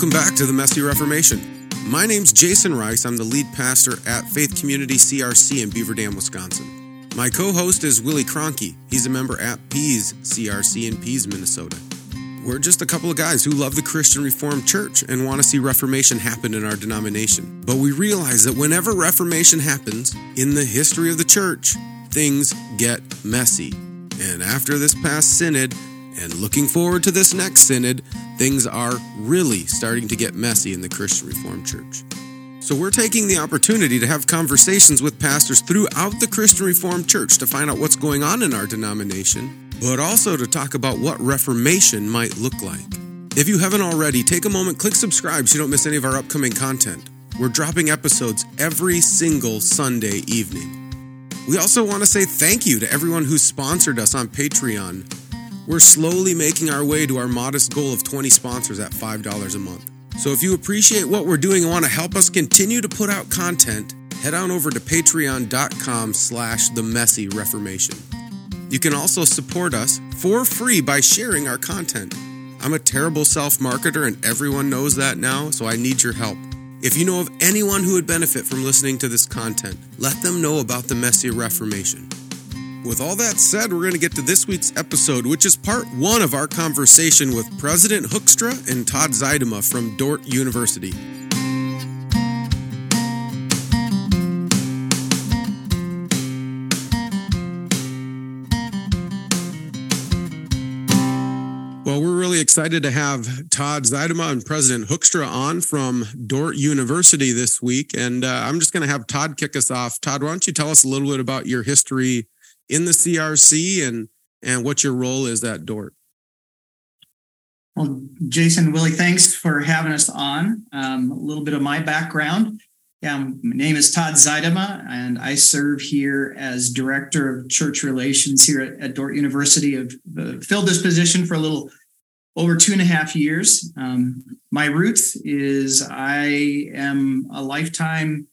Welcome back to the Messy Reformation. My name's Jason Ruis. I'm the lead pastor at Faith Community CRC in Beaver Dam, Wisconsin. My co host is Willie Cronky. He's a member at Pease CRC in Pease, Minnesota. We're just a couple of guys who love the Christian Reformed Church and want to see Reformation happen in our denomination. But we realize that whenever Reformation happens in the history of the church, things get messy. And after this past synod, and looking forward to this next synod, things are really starting to get messy in the Christian Reformed Church. So, we're taking the opportunity to have conversations with pastors throughout the Christian Reformed Church to find out what's going on in our denomination, but also to talk about what Reformation might look like. If you haven't already, take a moment, click subscribe so you don't miss any of our upcoming content. We're dropping episodes every single Sunday evening. We also want to say thank you to everyone who sponsored us on Patreon. We're slowly making our way to our modest goal of 20 sponsors at $5 a month. So if you appreciate what we're doing and want to help us continue to put out content, head on over to patreon.com slash the messy reformation. You can also support us for free by sharing our content. I'm a terrible self-marketer and everyone knows that now, so I need your help. If you know of anyone who would benefit from listening to this content, let them know about the Messy Reformation. With all that said, we're going to get to this week's episode, which is part one of our conversation with President Hoekstra and Todd Zuidema from Dordt University. Well, we're really excited to have Todd Zuidema and President Hoekstra on from Dordt University this week. And uh, I'm just going to have Todd kick us off. Todd, why don't you tell us a little bit about your history in the CRC and, and what your role is at Dordt. Well, Jason, Willie, thanks for having us on. Um, a little bit of my background. Yeah, my name is Todd Zuidema, and I serve here as Director of Church Relations here at, at Dordt University. I've uh, filled this position for a little over two and a half years. Um, my roots is I am a lifetime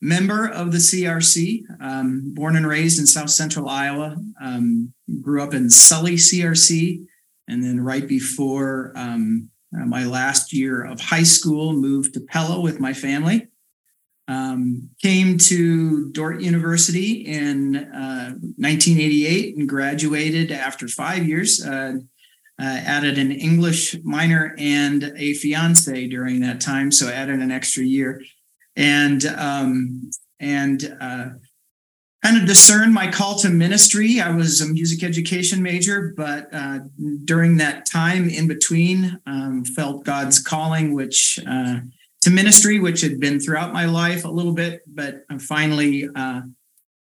member of the CRC, um, born and raised in South Central Iowa. Um, grew up in Sully CRC, and then right before um, uh, my last year of high school, moved to Pella with my family. Um, came to Dordt University in uh, 1988 and graduated after five years. Uh, uh, added an English minor and a fiance during that time, so added an extra year, and um, and uh, kind of discern my call to ministry. I was a music education major, but uh, during that time in between, um, felt God's calling, which uh, to ministry, which had been throughout my life a little bit, but I finally uh,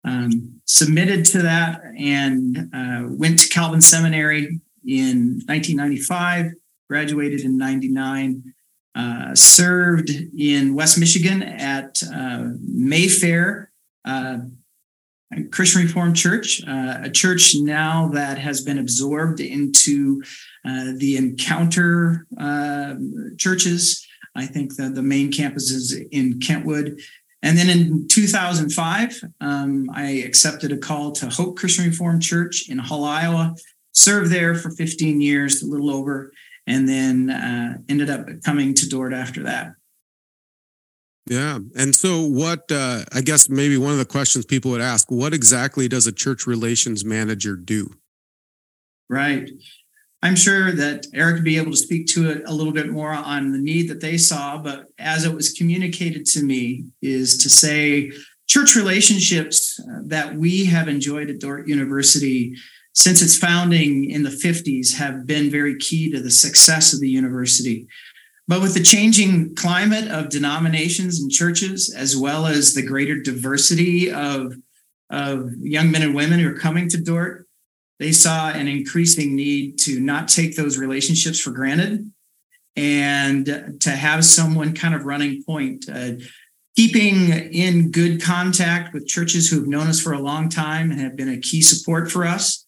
um, submitted to that and uh, went to Calvin Seminary in 1995, graduated in 99, uh, served in West Michigan at uh, Mayfair uh, Christian Reformed Church, uh, a church now that has been absorbed into uh, the Encounter churches. I think that the main campus is in Kentwood. And then in 2005, um, I accepted a call to Hope Christian Reformed Church in Hull, Iowa, served there for 15 years, a little over, and then uh, ended up coming to Dordt after that. Yeah. And so, what uh, I guess maybe one of the questions people would ask what exactly does a church relations manager do? Right. I'm sure that Erik would be able to speak to it a little bit more on the need that they saw, but as it was communicated to me, is to say church relationships uh, that we have enjoyed at Dordt University since its founding in the 50s have been very key to the success of the university. But with the changing climate of denominations and churches, as well as the greater diversity of, of young men and women who are coming to Dordt, they saw an increasing need to not take those relationships for granted and to have someone kind of running point. Uh, keeping in good contact with churches who have known us for a long time and have been a key support for us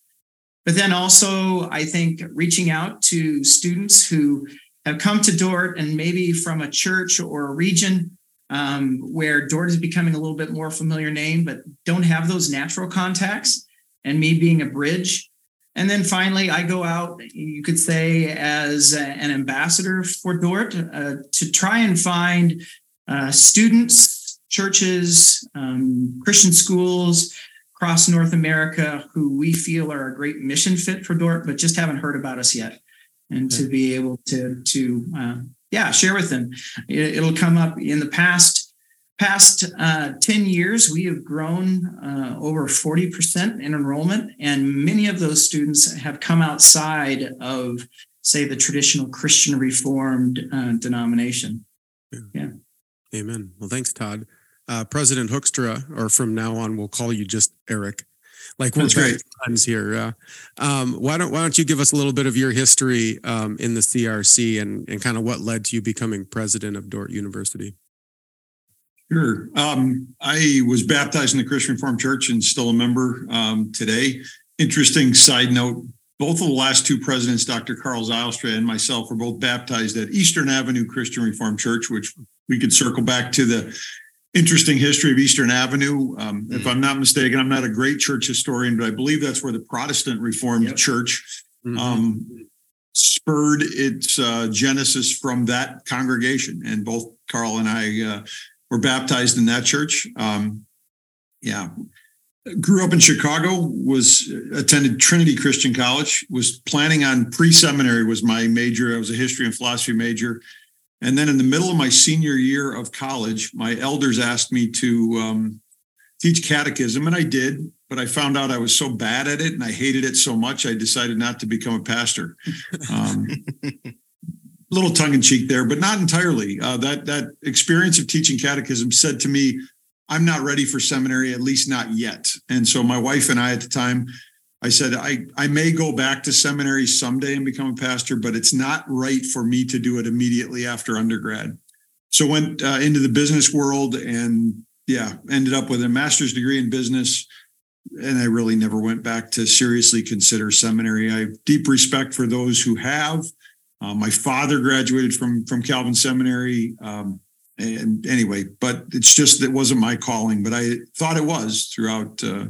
but then also, I think reaching out to students who have come to Dordt and maybe from a church or a region um, where Dordt is becoming a little bit more familiar name, but don't have those natural contacts, and me being a bridge. and then finally, I go out, you could say, as an ambassador for Dordt uh, to try and find uh, students, churches, um, Christian schools across North America who we feel are a great mission fit for Dordt, but just haven't heard about us yet. And to be able to, to uh, yeah, share with them. It, will come up in the past past uh, 10 years, we have grown uh, over 40% in enrollment, and many of those students have come outside of, say, the traditional Christian Reformed uh, denomination. Yeah. yeah. Amen. Well, thanks, Todd. Uh, President Hoekstra, or from now on, we'll call you just Erik. Like we're great friends here. Um, why don't Why don't you give us a little bit of your history um, in the CRC and and kind of what led to you becoming president of Dordt University? Sure. Um, I was baptized in the Christian Reformed Church and still a member um, today. Interesting side note both of the last two presidents, Dr. Carl Zylstra and myself, were both baptized at Eastern Avenue Christian Reformed Church, which we could circle back to the interesting history of Eastern Avenue. Um, mm-hmm. If I'm not mistaken, I'm not a great church historian, but I believe that's where the Protestant Reformed yep. Church mm-hmm. um, spurred its uh, genesis from that congregation. And both Carl and I uh, were baptized in that church. Um, yeah. Grew up in Chicago, was attended Trinity Christian College, was planning on pre-seminary was my major. I was a history and philosophy major. And then in the middle of my senior year of college, my elders asked me to um, teach catechism, and I did. But I found out I was so bad at it and I hated it so much, I decided not to become a pastor. Um, little tongue in cheek there, but not entirely. Uh, that that experience of teaching catechism said to me, "I'm not ready for seminary, at least not yet." And so my wife and I at the time, I said, "I I may go back to seminary someday and become a pastor, but it's not right for me to do it immediately after undergrad." So went uh, into the business world and yeah, ended up with a master's degree in business. And I really never went back to seriously consider seminary. I have deep respect for those who have uh, my father graduated from from Calvin Seminary, um, and anyway, but it's just it wasn't my calling, but I thought it was throughout uh,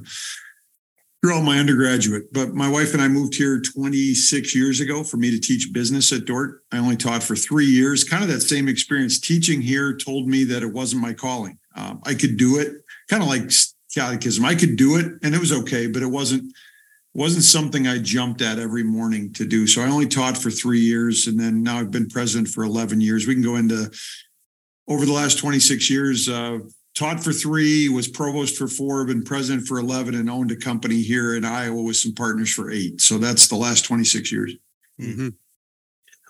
throughout my undergraduate. But my wife and I moved here 26 years ago for me to teach business at Dordt. I only taught for three years. Kind of that same experience. Teaching here told me that it wasn't my calling. Um, I could do it, kind of like catechism. I could do it, and it was okay, but it wasn't wasn't something I jumped at every morning to do. So I only taught for three years, and then now I've been president for 11 years. We can go into over the last 26 years. Uh, taught for three, was provost for four, been president for 11, and owned a company here in Iowa with some partners for eight. So that's the last 26 years. Mm-hmm.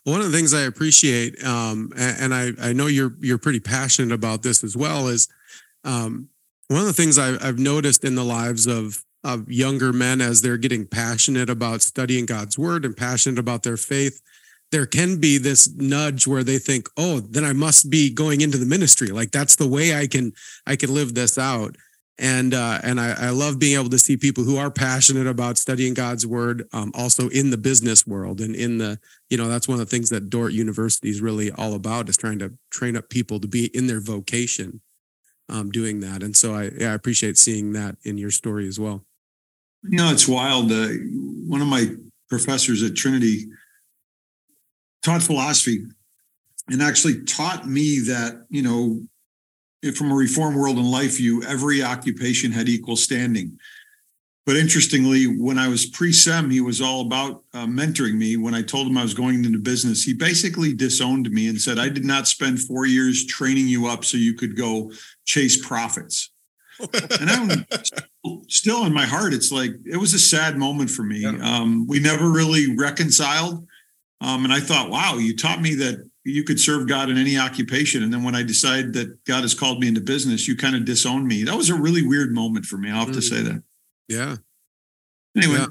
One of the things I appreciate, um, and I, I know you're you're pretty passionate about this as well, is um, one of the things I, I've noticed in the lives of of younger men as they're getting passionate about studying God's word and passionate about their faith, there can be this nudge where they think, "Oh, then I must be going into the ministry. Like that's the way I can I can live this out." And uh, and I, I love being able to see people who are passionate about studying God's word, um, also in the business world and in the you know that's one of the things that Dordt University is really all about is trying to train up people to be in their vocation, um, doing that. And so I yeah, I appreciate seeing that in your story as well. You know, it's wild. Uh, one of my professors at Trinity taught philosophy and actually taught me that, you know, from a reform world and life view, every occupation had equal standing. But interestingly, when I was pre SEM, he was all about uh, mentoring me. When I told him I was going into business, he basically disowned me and said, I did not spend four years training you up so you could go chase profits and I'm still in my heart. It's like it was a sad moment for me. Yeah. Um, we never really reconciled, um, and I thought, wow, you taught me that you could serve God in any occupation. And then when I decided that God has called me into business, you kind of disowned me. That was a really weird moment for me. I'll have mm-hmm. to say that. Yeah. Anyway. Yeah.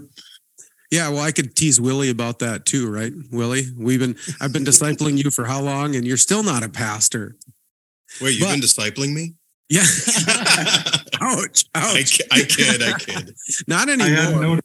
Yeah, well, I could tease Willie about that too, right? Willie, we've been I've been discipling you for how long, and you're still not a pastor. Wait, you've but, been discipling me? Yeah. ouch. Ouch. I, can't I kid. I kid. Not anymore.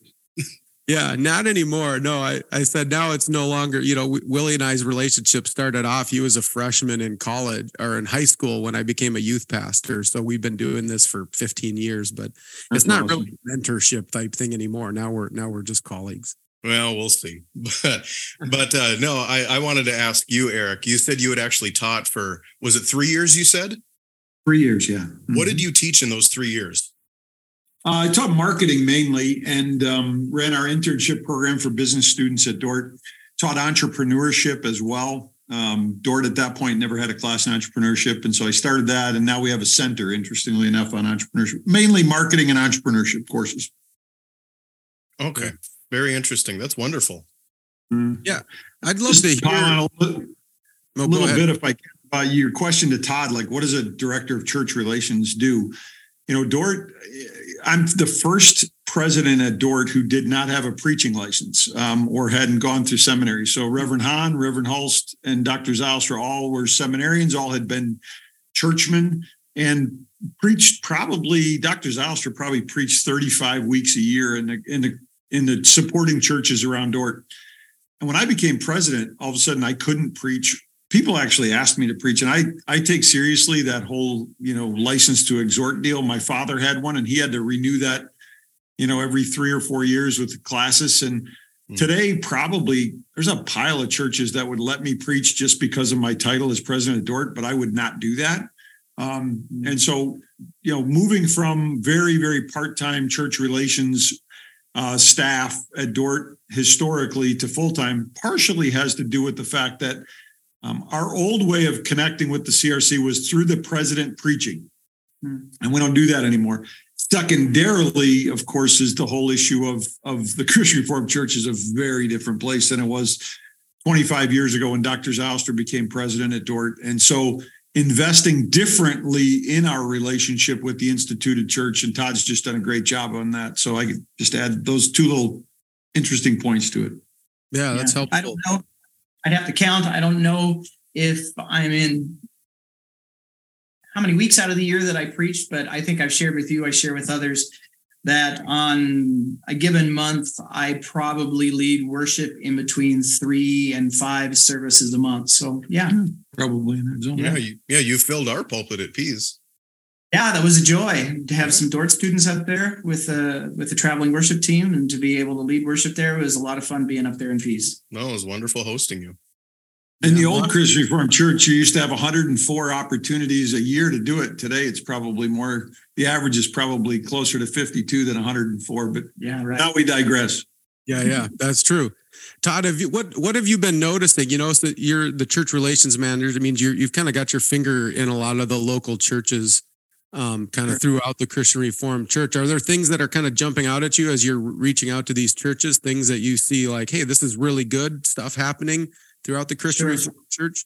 Yeah, not anymore. No, I, I said now it's no longer, you know, Willie and I's relationship started off. He was a freshman in college or in high school when I became a youth pastor. So we've been doing this for 15 years, but That's it's not awesome. really mentorship type thing anymore. Now we're now we're just colleagues. Well, we'll see. But but uh, no, I, I wanted to ask you, Erik. You said you had actually taught for was it three years? You said. Three years, yeah. What did you teach in those three years? Uh, I taught marketing mainly and um, ran our internship program for business students at Dordt. Taught entrepreneurship as well. Um, Dordt at that point never had a class in entrepreneurship, and so I started that. And now we have a center, interestingly enough, on entrepreneurship, mainly marketing and entrepreneurship courses. Okay, very interesting. That's wonderful. Yeah, I'd love Just to hear. a little, No, little bit, if I can, uh, your question to Todd, like, what does a director of church relations do? You know, Dordt, I'm the first president at Dordt who did not have a preaching license um, or hadn't gone through seminary. So Reverend Haan, Reverend Hulst, and Dr. Zylstra all were seminarians, all had been churchmen and preached probably, Dr. Zylstra probably preached 35 weeks a year in the, in the, in the supporting churches around Dordt. And when I became president, all of a sudden I couldn't preach. People actually asked me to preach, and I I take seriously that whole you know license to exhort deal. My father had one, and he had to renew that, you know, every three or four years with the classis. And Hmm. today, probably there's a pile of churches that would let me preach just because of my title as president of Dordt, but I would not do that. Um, and so, you know, moving from very very part time church relations uh, staff at Dordt historically to full time partially has to do with the fact that um, our old way of connecting with the CRC was through the president preaching. Hmm. And we don't do that anymore. Secondarily, of course, is the whole issue of, of the Christian Reformed Church is a very different place than it was 25 years ago when Dr. Zylstra became president at Dordt. And so investing differently in our relationship with the instituted church, and Todd's just done a great job on that. So I could just add those two little interesting points to it. Yeah, that's Yeah. helpful. I don't know. I'd have to count. I don't know if I'm in how many weeks out of the year that I preached, but I think I've shared with you, I share with others that on a given month, I probably lead worship in between three and five services a month. So yeah, hmm. Probably in that zone. Yeah, you, yeah, you filled our pulpit at Pease. Yeah, that was a joy to have some Dordt students up there with uh with the traveling worship team and to be able to lead worship there it was a lot of fun being up there in Pease. No, it was wonderful hosting you. In the old lot- Christian Reformed Church, you used to have 104 opportunities a year to do it. Today, it's probably more. The average is probably closer to 52 than 104. But Yeah, right. now we digress. Yeah, yeah, that's true. Todd, have you what what have you been noticing? You know, so that you're the church relations manager. It means you're you've kind of got your finger in a lot of the local churches, um, kind of throughout the Christian Reformed Church. Are there things that are kind of jumping out at you as you're reaching out to these churches? Things that you see like, hey, this is really good stuff happening throughout the Christian Sure. Reformed Church.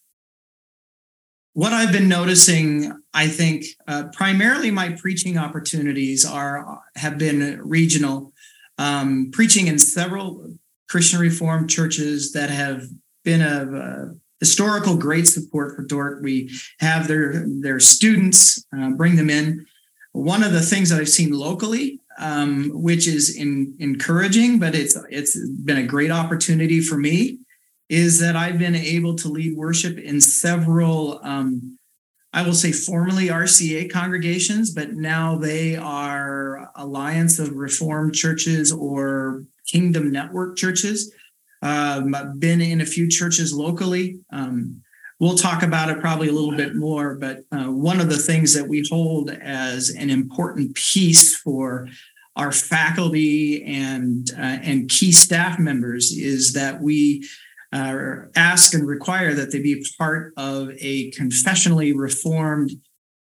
what I've been noticing, I think, uh, primarily my preaching opportunities are have been regional. Um, preaching in several Christian Reformed churches that have been of uh, historical great support for Dordt. We have their their students uh, bring them in. One of the things that I've seen locally, um, which is in, encouraging, but it's it's been a great opportunity for me, is that I've been able to lead worship in several, um, I will say formerly RCA congregations, but now they are Alliance of Reformed Churches or Kingdom Network churches. Um, been in a few churches locally. Um, we'll talk about it probably a little bit more, but uh, one of the things that we hold as an important piece for our faculty and uh, and key staff members is that we uh, ask and require that they be part of a confessionally reformed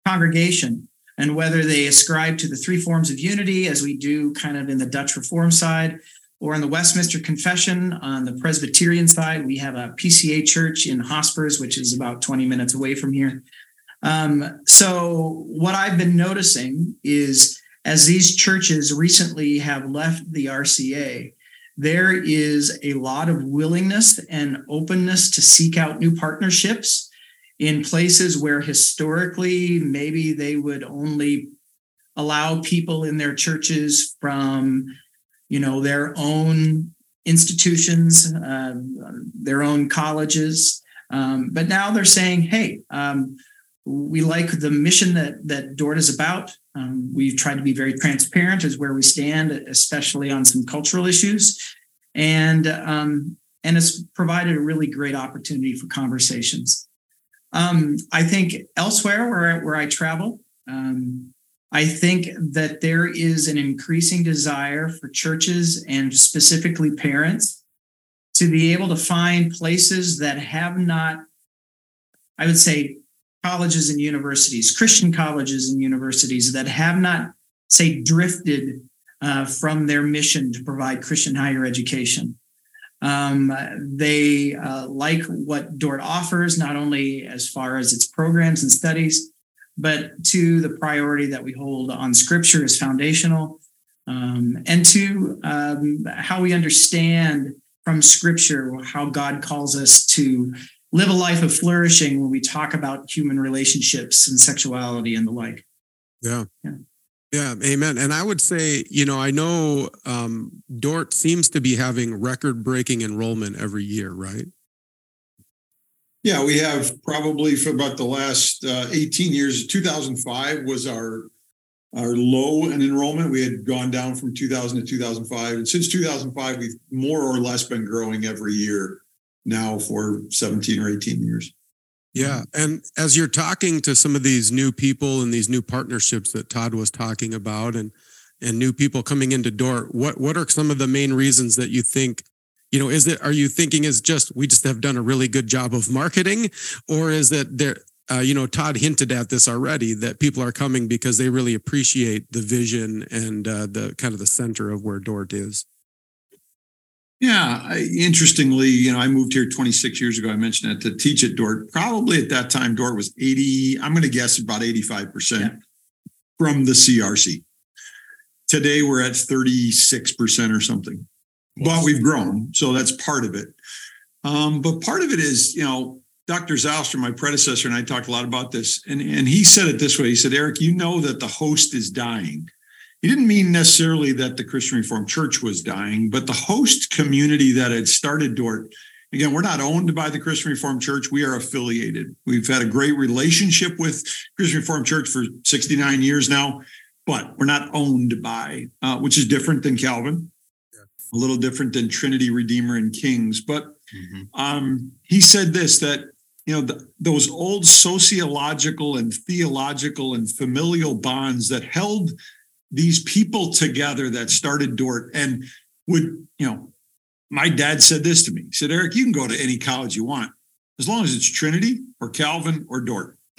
congregation. And whether they ascribe to the three forms of unity, as we do kind of in the Dutch Reform side, or in the Westminster Confession on the Presbyterian side, we have a PCA church in Hospers, which is about 20 minutes away from here. Um, so, what I've been noticing is as these churches recently have left the RCA, there is a lot of willingness and openness to seek out new partnerships in places where historically maybe they would only allow people in their churches from you know their own institutions uh, their own colleges um, but now they're saying hey um, we like the mission that that Dordt is about. Um, we've tried to be very transparent as where we stand, especially on some cultural issues. and um, and it's provided a really great opportunity for conversations. Um, I think elsewhere where where I travel, um, I think that there is an increasing desire for churches and specifically parents to be able to find places that have not, I would say, colleges and universities, Christian colleges and universities that have not, say, drifted uh, from their mission to provide Christian higher education. Um, they uh, like what Dordt offers, not only as far as its programs and studies, but to the priority that we hold on scripture as foundational, um, and to um, how we understand from scripture how God calls us to live a life of flourishing when we talk about human relationships and sexuality and the like. Yeah. yeah. Yeah, amen. And I would say, you know, I know um, Dordt seems to be having record breaking enrollment every year, right? Yeah, we have probably for about the last uh, 18 years. 2005 was our our low in enrollment. We had gone down from 2000 to 2005, and since 2005, we've more or less been growing every year now for 17 or 18 years. Yeah, and as you're talking to some of these new people and these new partnerships that Todd was talking about, and and new people coming into Dordt, what what are some of the main reasons that you think you know is it are you thinking is just we just have done a really good job of marketing? Or is it there uh, you know todd hinted at this already that people are coming because they really appreciate the vision and uh, the kind of the center of where Dordt is? Yeah I, interestingly you know i moved here 26 years ago. I mentioned that to teach at Dordt. probably at that time Dordt was 80 i'm going to guess about 85% yeah. from the crc today we're at 36% or something but we've grown. So that's part of it. Um, but part of it is, you know, Dr. Zylstra, my predecessor, and I talked a lot about this. And, and he said it this way He said, Erik, you know that the host is dying. He didn't mean necessarily that the Christian Reformed Church was dying, but the host community that had started Dordt. Again, we're not owned by the Christian Reformed Church. We are affiliated. We've had a great relationship with Christian Reformed Church for 69 years now, but we're not owned by, uh, which is different than Calvin a little different than Trinity, Redeemer, and Kings. But mm-hmm. um, he said this that you know the, those old sociological and theological and familial bonds that held these people together that started Dordt and would you know my dad said this to me he said Erik you can go to any college you want as long as it's trinity or calvin or Dordt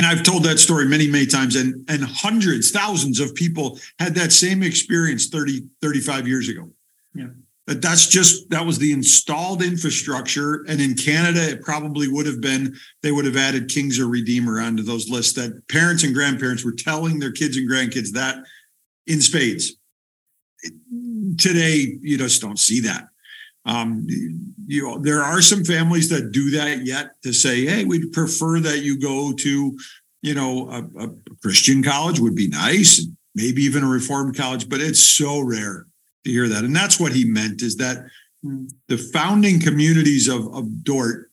And I've told that story many, many times, and, and hundreds, thousands of people had that same experience 30, 35 years ago. Yeah. But that's just, that was the installed infrastructure. And in Canada, it probably would have been, they would have added Kings or Redeemer onto those lists that parents and grandparents were telling their kids and grandkids that in spades. Today, you just don't see that. Um, you know, there are some families that do that yet to say, hey, we'd prefer that you go to, you know, a, a Christian college would be nice, maybe even a reformed college, but it's so rare to hear that. And that's what he meant is that the founding communities of, of Dordt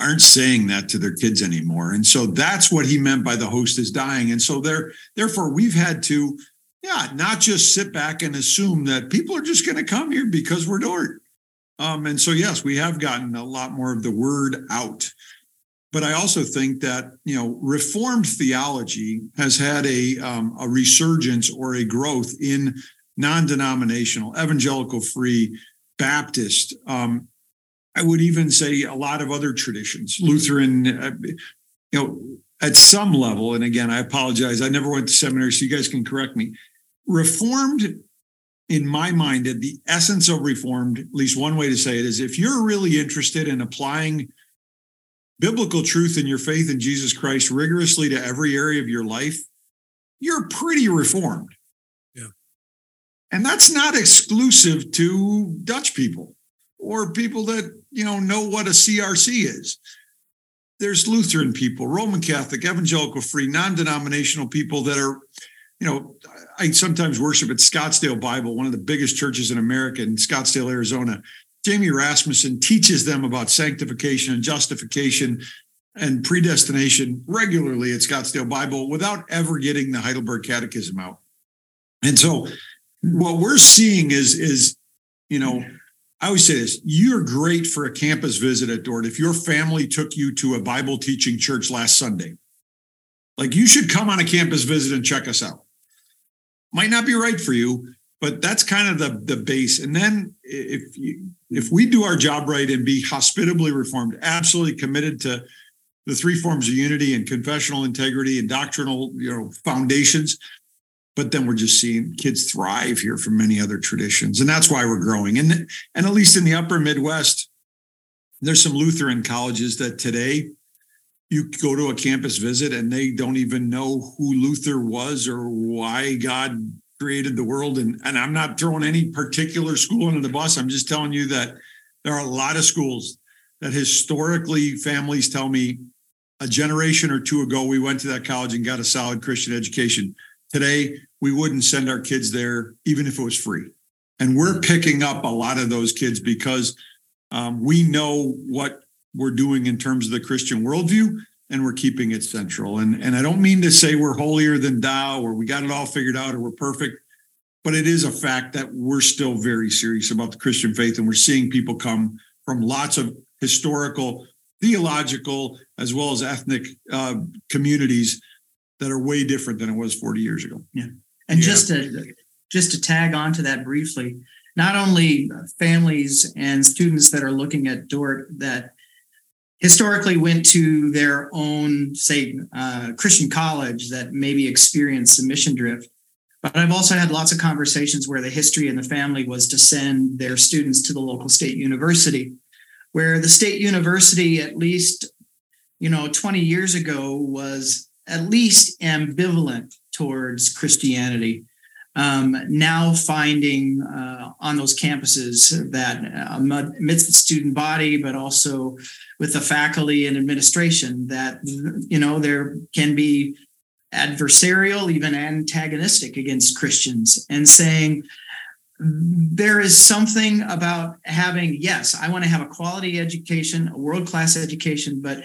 aren't saying that to their kids anymore. And so that's what he meant by the host is dying. And so there, therefore, we've had to yeah, not just sit back and assume that people are just going to come here because we're Dordt. Um, and so, yes, we have gotten a lot more of the word out. But I also think that you know Reformed theology has had a um, a resurgence or a growth in non-denominational, evangelical, free, Baptist. Um, I would even say a lot of other traditions, Lutheran. Uh, you know, at some level, and again, I apologize. I never went to seminary, so you guys can correct me reformed in my mind at the essence of reformed at least one way to say it is if you're really interested in applying biblical truth in your faith in jesus christ rigorously to every area of your life you're pretty reformed. Yeah. And that's not exclusive to dutch people or people that you know know what a crc is. There's lutheran people roman catholic evangelical free non-denominational people that are you know I sometimes worship at Scottsdale Bible, one of the biggest churches in America in Scottsdale, Arizona. Jamie Rasmussen teaches them about sanctification and justification and predestination regularly at Scottsdale Bible without ever getting the Heidelberg Catechism out. And so what we're seeing is is you know I always say this you're great for a campus visit at Dordt if your family took you to a Bible teaching church last Sunday. Like you should come on a campus visit and check us out. Might not be right for you, but that's kind of the the base. And then if you, if we do our job right and be hospitably reformed, absolutely committed to the three forms of unity and confessional integrity and doctrinal you know foundations, but then we're just seeing kids thrive here from many other traditions and that's why we're growing and and at least in the upper midwest there's some lutheran colleges that today you go to a campus visit and they don't even know who luther was or why god created the world. And and i'm not throwing any particular school under the bus. I'm just telling you that there are a lot of schools that historically families tell me a generation or two ago we went to that college and got a solid christian education. Today, we wouldn't send our kids there even if it was free. And we're picking up a lot of those kids because um, we know what we're doing in terms of the Christian worldview and we're keeping it central. And, and I don't mean to say we're holier than thou or we got it all figured out or we're perfect, but it is a fact that we're still very serious about the Christian faith and we're seeing people come from lots of historical, theological, as well as ethnic uh, communities that are way different than it was 40 years ago. Yeah. And yeah. just to just to tag on to that briefly, not only families and students that are looking at Dordt that historically went to their own, say, uh, Christian college that maybe experienced some mission drift. But I've also had lots of conversations where the history in the family was to send their students to the local state university, where the state university, at least, you know, 20 years ago, was at least ambivalent towards Christianity. Um, now finding uh, on those campuses that amidst the student body, but also with the faculty and administration, that you know there can be adversarial, even antagonistic against Christians, and saying there is something about having yes, I want to have a quality education, a world class education, but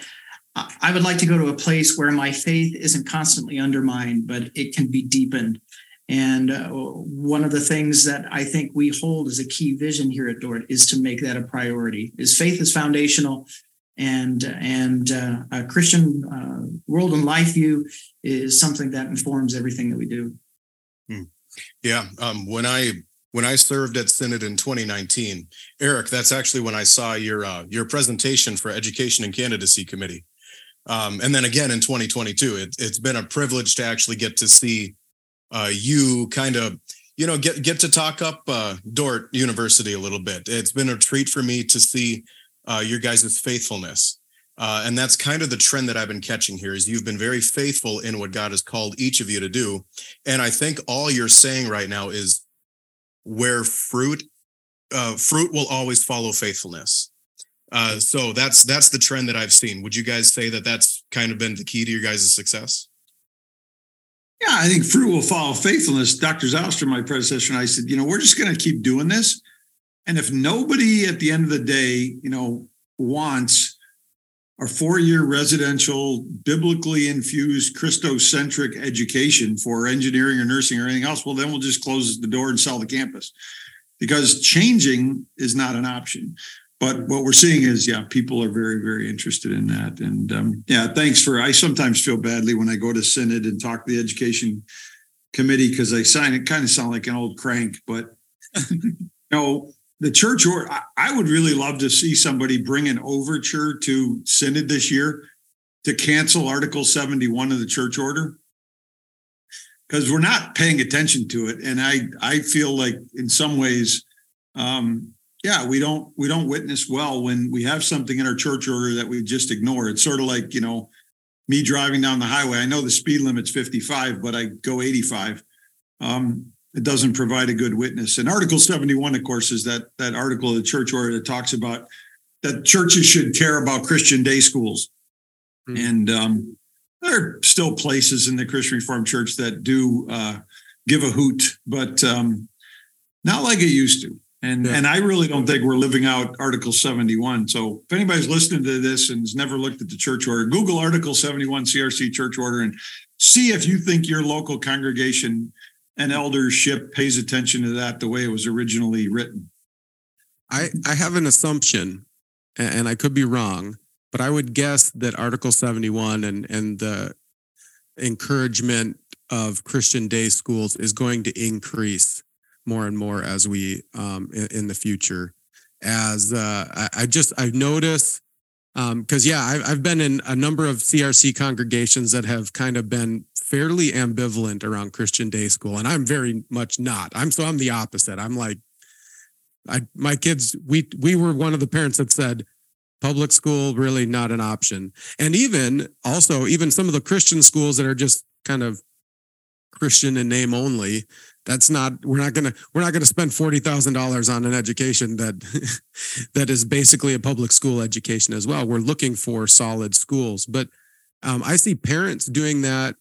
I would like to go to a place where my faith isn't constantly undermined, but it can be deepened. And uh, one of the things that I think we hold as a key vision here at Dordt is to make that a priority. Is faith is foundational, and and uh, a Christian uh, world and life view is something that informs everything that we do. Hmm. Yeah, um, when I when I served at Synod in 2019, Erik, that's actually when I saw your uh, your presentation for Education and Candidacy Committee. Um, and then again in 2022, it, it's been a privilege to actually get to see uh, you kind of, you know, get get to talk up uh, Dordt University a little bit. It's been a treat for me to see uh, your guys' faithfulness. Uh, and that's kind of the trend that I've been catching here is you've been very faithful in what God has called each of you to do. And I think all you're saying right now is where fruit, uh, fruit will always follow faithfulness. Uh, so that's that's the trend that I've seen. Would you guys say that that's kind of been the key to your guys' success? Yeah, I think fruit will follow faithfulness. Dr. Zylstra, my predecessor, and I said, you know, we're just going to keep doing this. And if nobody at the end of the day, you know, wants a four-year residential, biblically infused, Christocentric education for engineering or nursing or anything else, well, then we'll just close the door and sell the campus because changing is not an option but what we're seeing is yeah people are very very interested in that. And um, yeah thanks for i sometimes feel badly when i go to synod and talk to the education committee because i sign it kind of sound like an old crank but you know the church or i would really love to see somebody bring an overture to synod this year to cancel article 71 of the church order. Because we're not paying attention to it and i i feel like in some ways um, yeah we don't we don't witness well when we have something in our church order that we just ignore. It's sort of like you know me driving down the highway. I know the speed limit's 55 but i go 85 um, it doesn't provide a good witness. And article 71 of course is that that article of the church order that talks about that churches should care about christian day schools. Mm-hmm. and um, there are still places in the christian reformed church that do uh, give a hoot but um, not like it used to and yeah. and I really don't think we're living out Article 71. So if anybody's listening to this and has never looked at the church order, Google Article 71 CRC church order and see if you think your local congregation and eldership pays attention to that the way it was originally written. I, I have an assumption, and I could be wrong, but I would guess that Article 71 and, and the encouragement of Christian day schools is going to increase more and more as we um, in, in the future. As uh, I, I just I've noticed because yeah, I've, I've been in a number of CRC congregations that have kind of been fairly ambivalent around Christian day school, and I'm very much not. I'm so I'm the opposite. I'm like, I my kids we we were one of the parents that said public school really not an option, and even also even some of the Christian schools that are just kind of Christian in name only. That's not we're not gonna we're not gonna spend forty thousand dollars on an education that that is basically a public school education as well. We're looking for solid schools, but um, I see parents doing that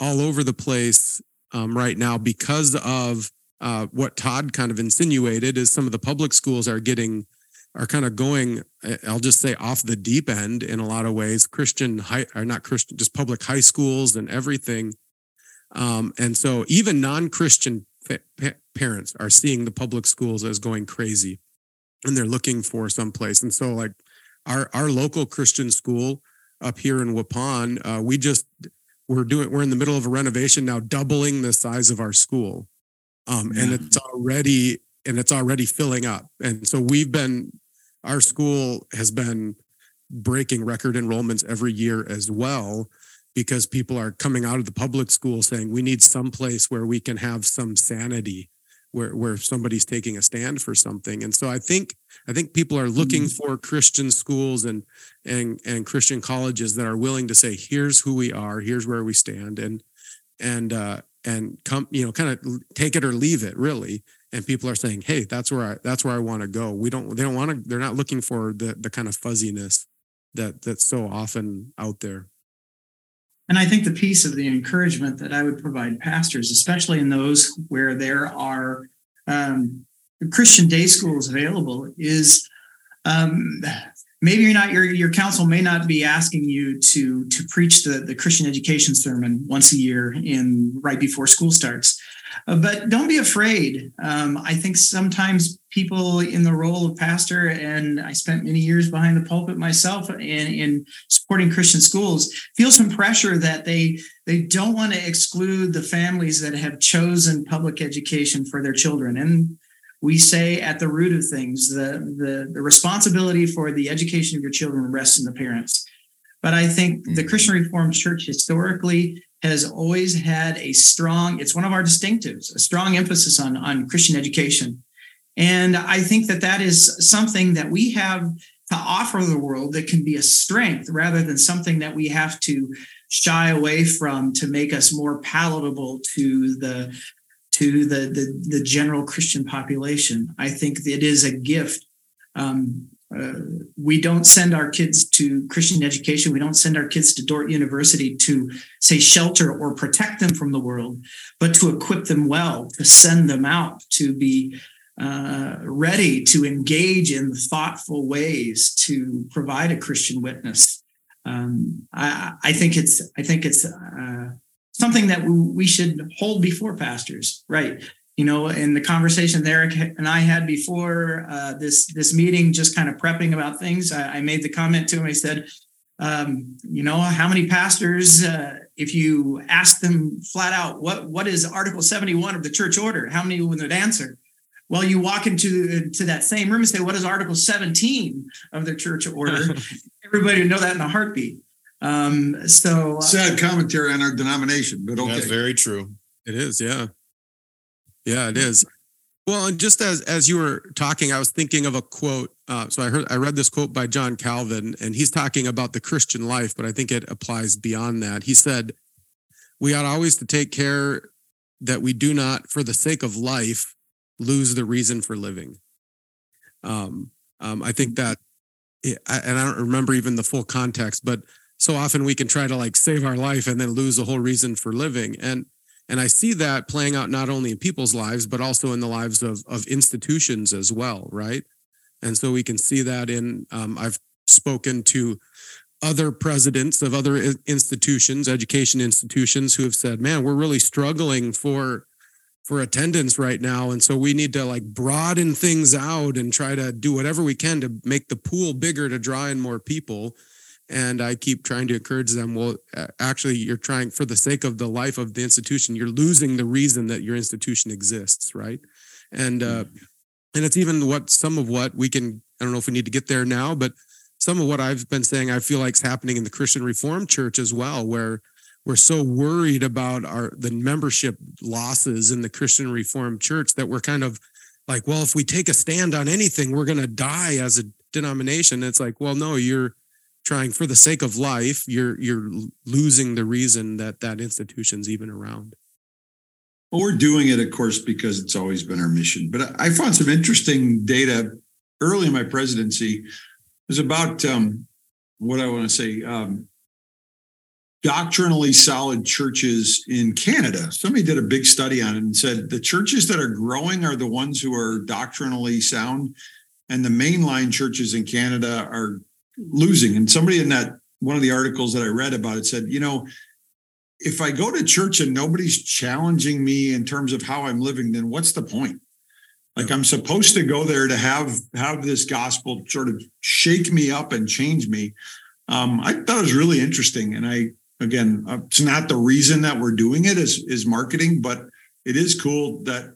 all over the place um, right now because of uh, what Todd kind of insinuated is some of the public schools are getting are kind of going I'll just say off the deep end in a lot of ways. Christian high or not Christian just public high schools and everything um, and so even non-Christian fa- pa- parents are seeing the public schools as going crazy and they're looking for someplace. And so like our our local Christian school up here in Waupun uh, we just we're doing we're in the middle of a renovation now doubling the size of our school. Um, and it's already and it's already filling up. And so we've been our school has been breaking record enrollments every year as well because people are coming out of the public school saying we need some place where we can have some sanity where where somebody's taking a stand for something. And so i think i think people are looking for christian schools and and and christian colleges that are willing to say here's who we are here's where we stand and and uh and come you know kind of take it or leave it really. And people are saying hey that's where i that's where i want to go. We don't they don't want to they're not looking for the the kind of fuzziness that that's so often out there And I think the piece of the encouragement that I would provide pastors, especially in those where there are um, Christian day schools available, is um, maybe you're not your your council may not be asking you to to preach the the Christian education sermon once a year in right before school starts. Uh, but don't be afraid. Um, I think sometimes people in the role of pastor, and I spent many years behind the pulpit myself in, in supporting Christian schools, feel some pressure that they they don't want to exclude the families that have chosen public education for their children. And we say at the root of things, the the, the responsibility for the education of your children rests in the parents. But I think the Christian Reformed Church historically has always had a strong, it's one of our distinctives, a strong emphasis on, on Christian education. And I think that that is something that we have to offer the world that can be a strength rather than something that we have to shy away from to make us more palatable to the to the the, the general Christian population. I think it is a gift. Um, uh, we don't send our kids to Christian education. We don't send our kids to Dordt University to say shelter or protect them from the world, but to equip them well, to send them out to be uh, ready to engage in thoughtful ways to provide a Christian witness. Um, I, I think it's I think it's uh, something that we, we should hold before pastors, right? You know, in the conversation that Erik and I had before uh, this this meeting, just kind of prepping about things, I, I made the comment to him. I said, um, you know, how many pastors, uh, if you ask them flat out, what what is Article seventy one of the church order? How many would answer? Well, you walk into to that same room and say, "What is Article 17 of the church order?" Everybody would know that in a heartbeat. Um, so, uh, Sad commentary on our denomination, but That's very true. It is, yeah. Yeah, it is. Well, and just as as you were talking, I was thinking of a quote. Uh, so I heard I read this quote by John Calvin, and he's talking about the Christian life, but I think it applies beyond that. He said, "We ought always to take care that we do not, for the sake of life, lose the reason for living." Um, um, I think that, and I don't remember even the full context, but so often we can try to like save our life and then lose the whole reason for living, and and I see that playing out not only in people's lives, but also in the lives of, of institutions as well, right? And so we can see that in, um, I've spoken to other presidents of other institutions, education institutions, who have said, man, we're really struggling for for attendance right now and so we need to like broaden things out and try to do whatever we can to make the pool bigger to draw in more people and i keep trying to encourage them well actually you're trying for the sake of the life of the institution you're losing the reason that your institution exists right and uh and it's even what some of what we can i don't know if we need to get there now but some of what i've been saying i feel like is happening in the christian reformed church as well where we're so worried about our the membership losses in the Christian Reformed Church that we're kind of like, well, if we take a stand on anything, we're going to die as a denomination. it's like, well, no, you're trying for the sake of life. You're you're losing the reason that that institution's even around. Well, we're doing it, of course, because it's always been our mission. But I found some interesting data early in my presidency. It was about um, what I want to say. Um, doctrinally solid churches in Canada. Somebody did a big study on it and said the churches that are growing are the ones who are doctrinally sound, and the mainline churches in Canada are losing. And somebody in that one of the articles that I read about it said, you know, if I go to church and nobody's challenging me in terms of how I'm living, then what's the point? Like I'm supposed to go there to have have this gospel sort of shake me up and change me. Um, I thought it was really interesting, and I again, uh, it's not the reason that we're doing it is is marketing, but it is cool that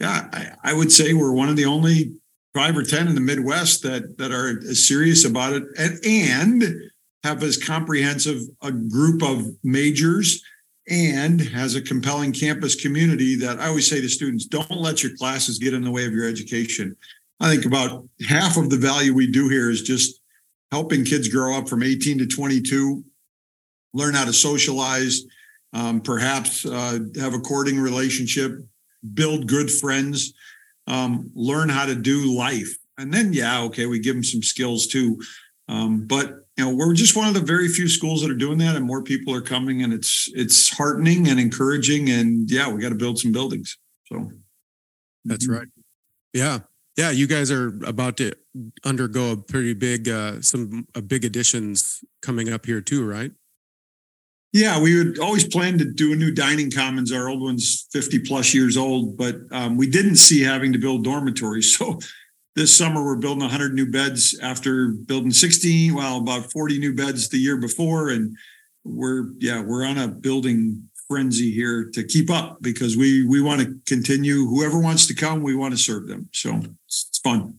yeah, I, I would say we're one of the only five or ten in the Midwest that that are serious about it and and have as comprehensive a group of majors and has a compelling campus community that I always say to students, don't let your classes get in the way of your education. I think about half of the value we do here is just helping kids grow up from 18 to 22 learn how to socialize, um, perhaps uh, have a courting relationship, build good friends, um, learn how to do life. And then, yeah, okay, we give them some skills too. Um, but you know, we're just one of the very few schools that are doing that, and more people are coming, and it's it's heartening and encouraging. And yeah, we got to build some buildings. So that's mm-hmm. right. Yeah, yeah. You guys are about to undergo a pretty big, uh, some uh, big additions coming up here too, right? Yeah, we would always plan to do a new dining commons. Our old one's 50 plus years old, but um, we didn't see having to build dormitories. So this summer we're building 100 new beds after building 16, well, about 40 new beds the year before. And we're, yeah, we're on a building frenzy here to keep up because we we want to continue. Whoever wants to come, we want to serve them. So it's fun.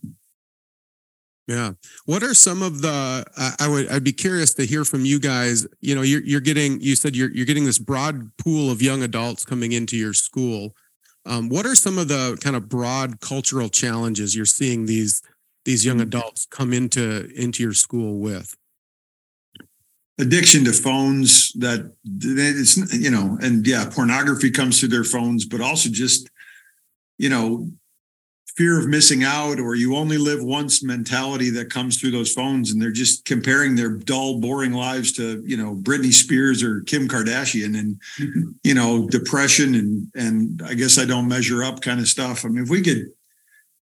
Yeah. What are some of the? I would. I'd be curious to hear from you guys. You know, you're you're getting. You said you're you're getting this broad pool of young adults coming into your school. Um, what are some of the kind of broad cultural challenges you're seeing these these young mm. adults come into into your school with? Addiction to phones. That it's you know, and yeah, pornography comes through their phones, but also just you know fear of missing out or you only live once mentality that comes through those phones and they're just comparing their dull boring lives to you know Britney Spears or Kim Kardashian and you know depression and and I guess I don't measure up kind of stuff. I mean if we could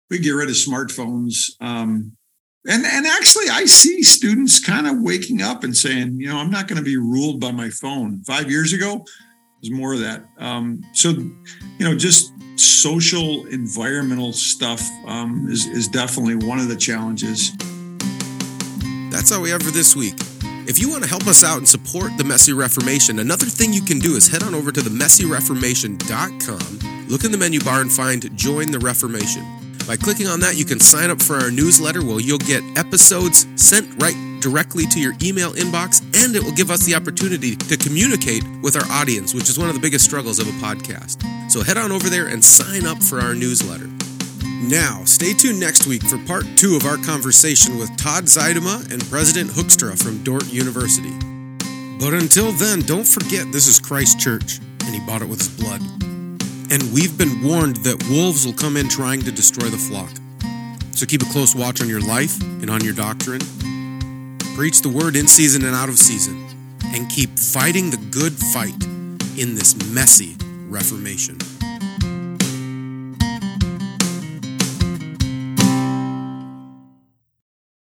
we get rid of smartphones um and and actually I see students kind of waking up and saying you know I'm not going to be ruled by my phone. 5 years ago there's more of that. Um so you know just social environmental stuff um, is, is definitely one of the challenges. That's all we have for this week. If you want to help us out and support the Messy Reformation, another thing you can do is head on over to the messyreformation.com, look in the menu bar and find Join the Reformation. By clicking on that, you can sign up for our newsletter where you'll get episodes sent right directly to your email inbox, and it will give us the opportunity to communicate with our audience, which is one of the biggest struggles of a podcast. So head on over there and sign up for our newsletter. Now, stay tuned next week for part two of our conversation with Todd Zuidema and President Hoekstra from Dordt University. But until then, don't forget this is Christ Church, and he bought it with his blood. And we've been warned that wolves will come in trying to destroy the flock. So keep a close watch on your life and on your doctrine. Preach the word in season and out of season. And keep fighting the good fight in this messy Reformation.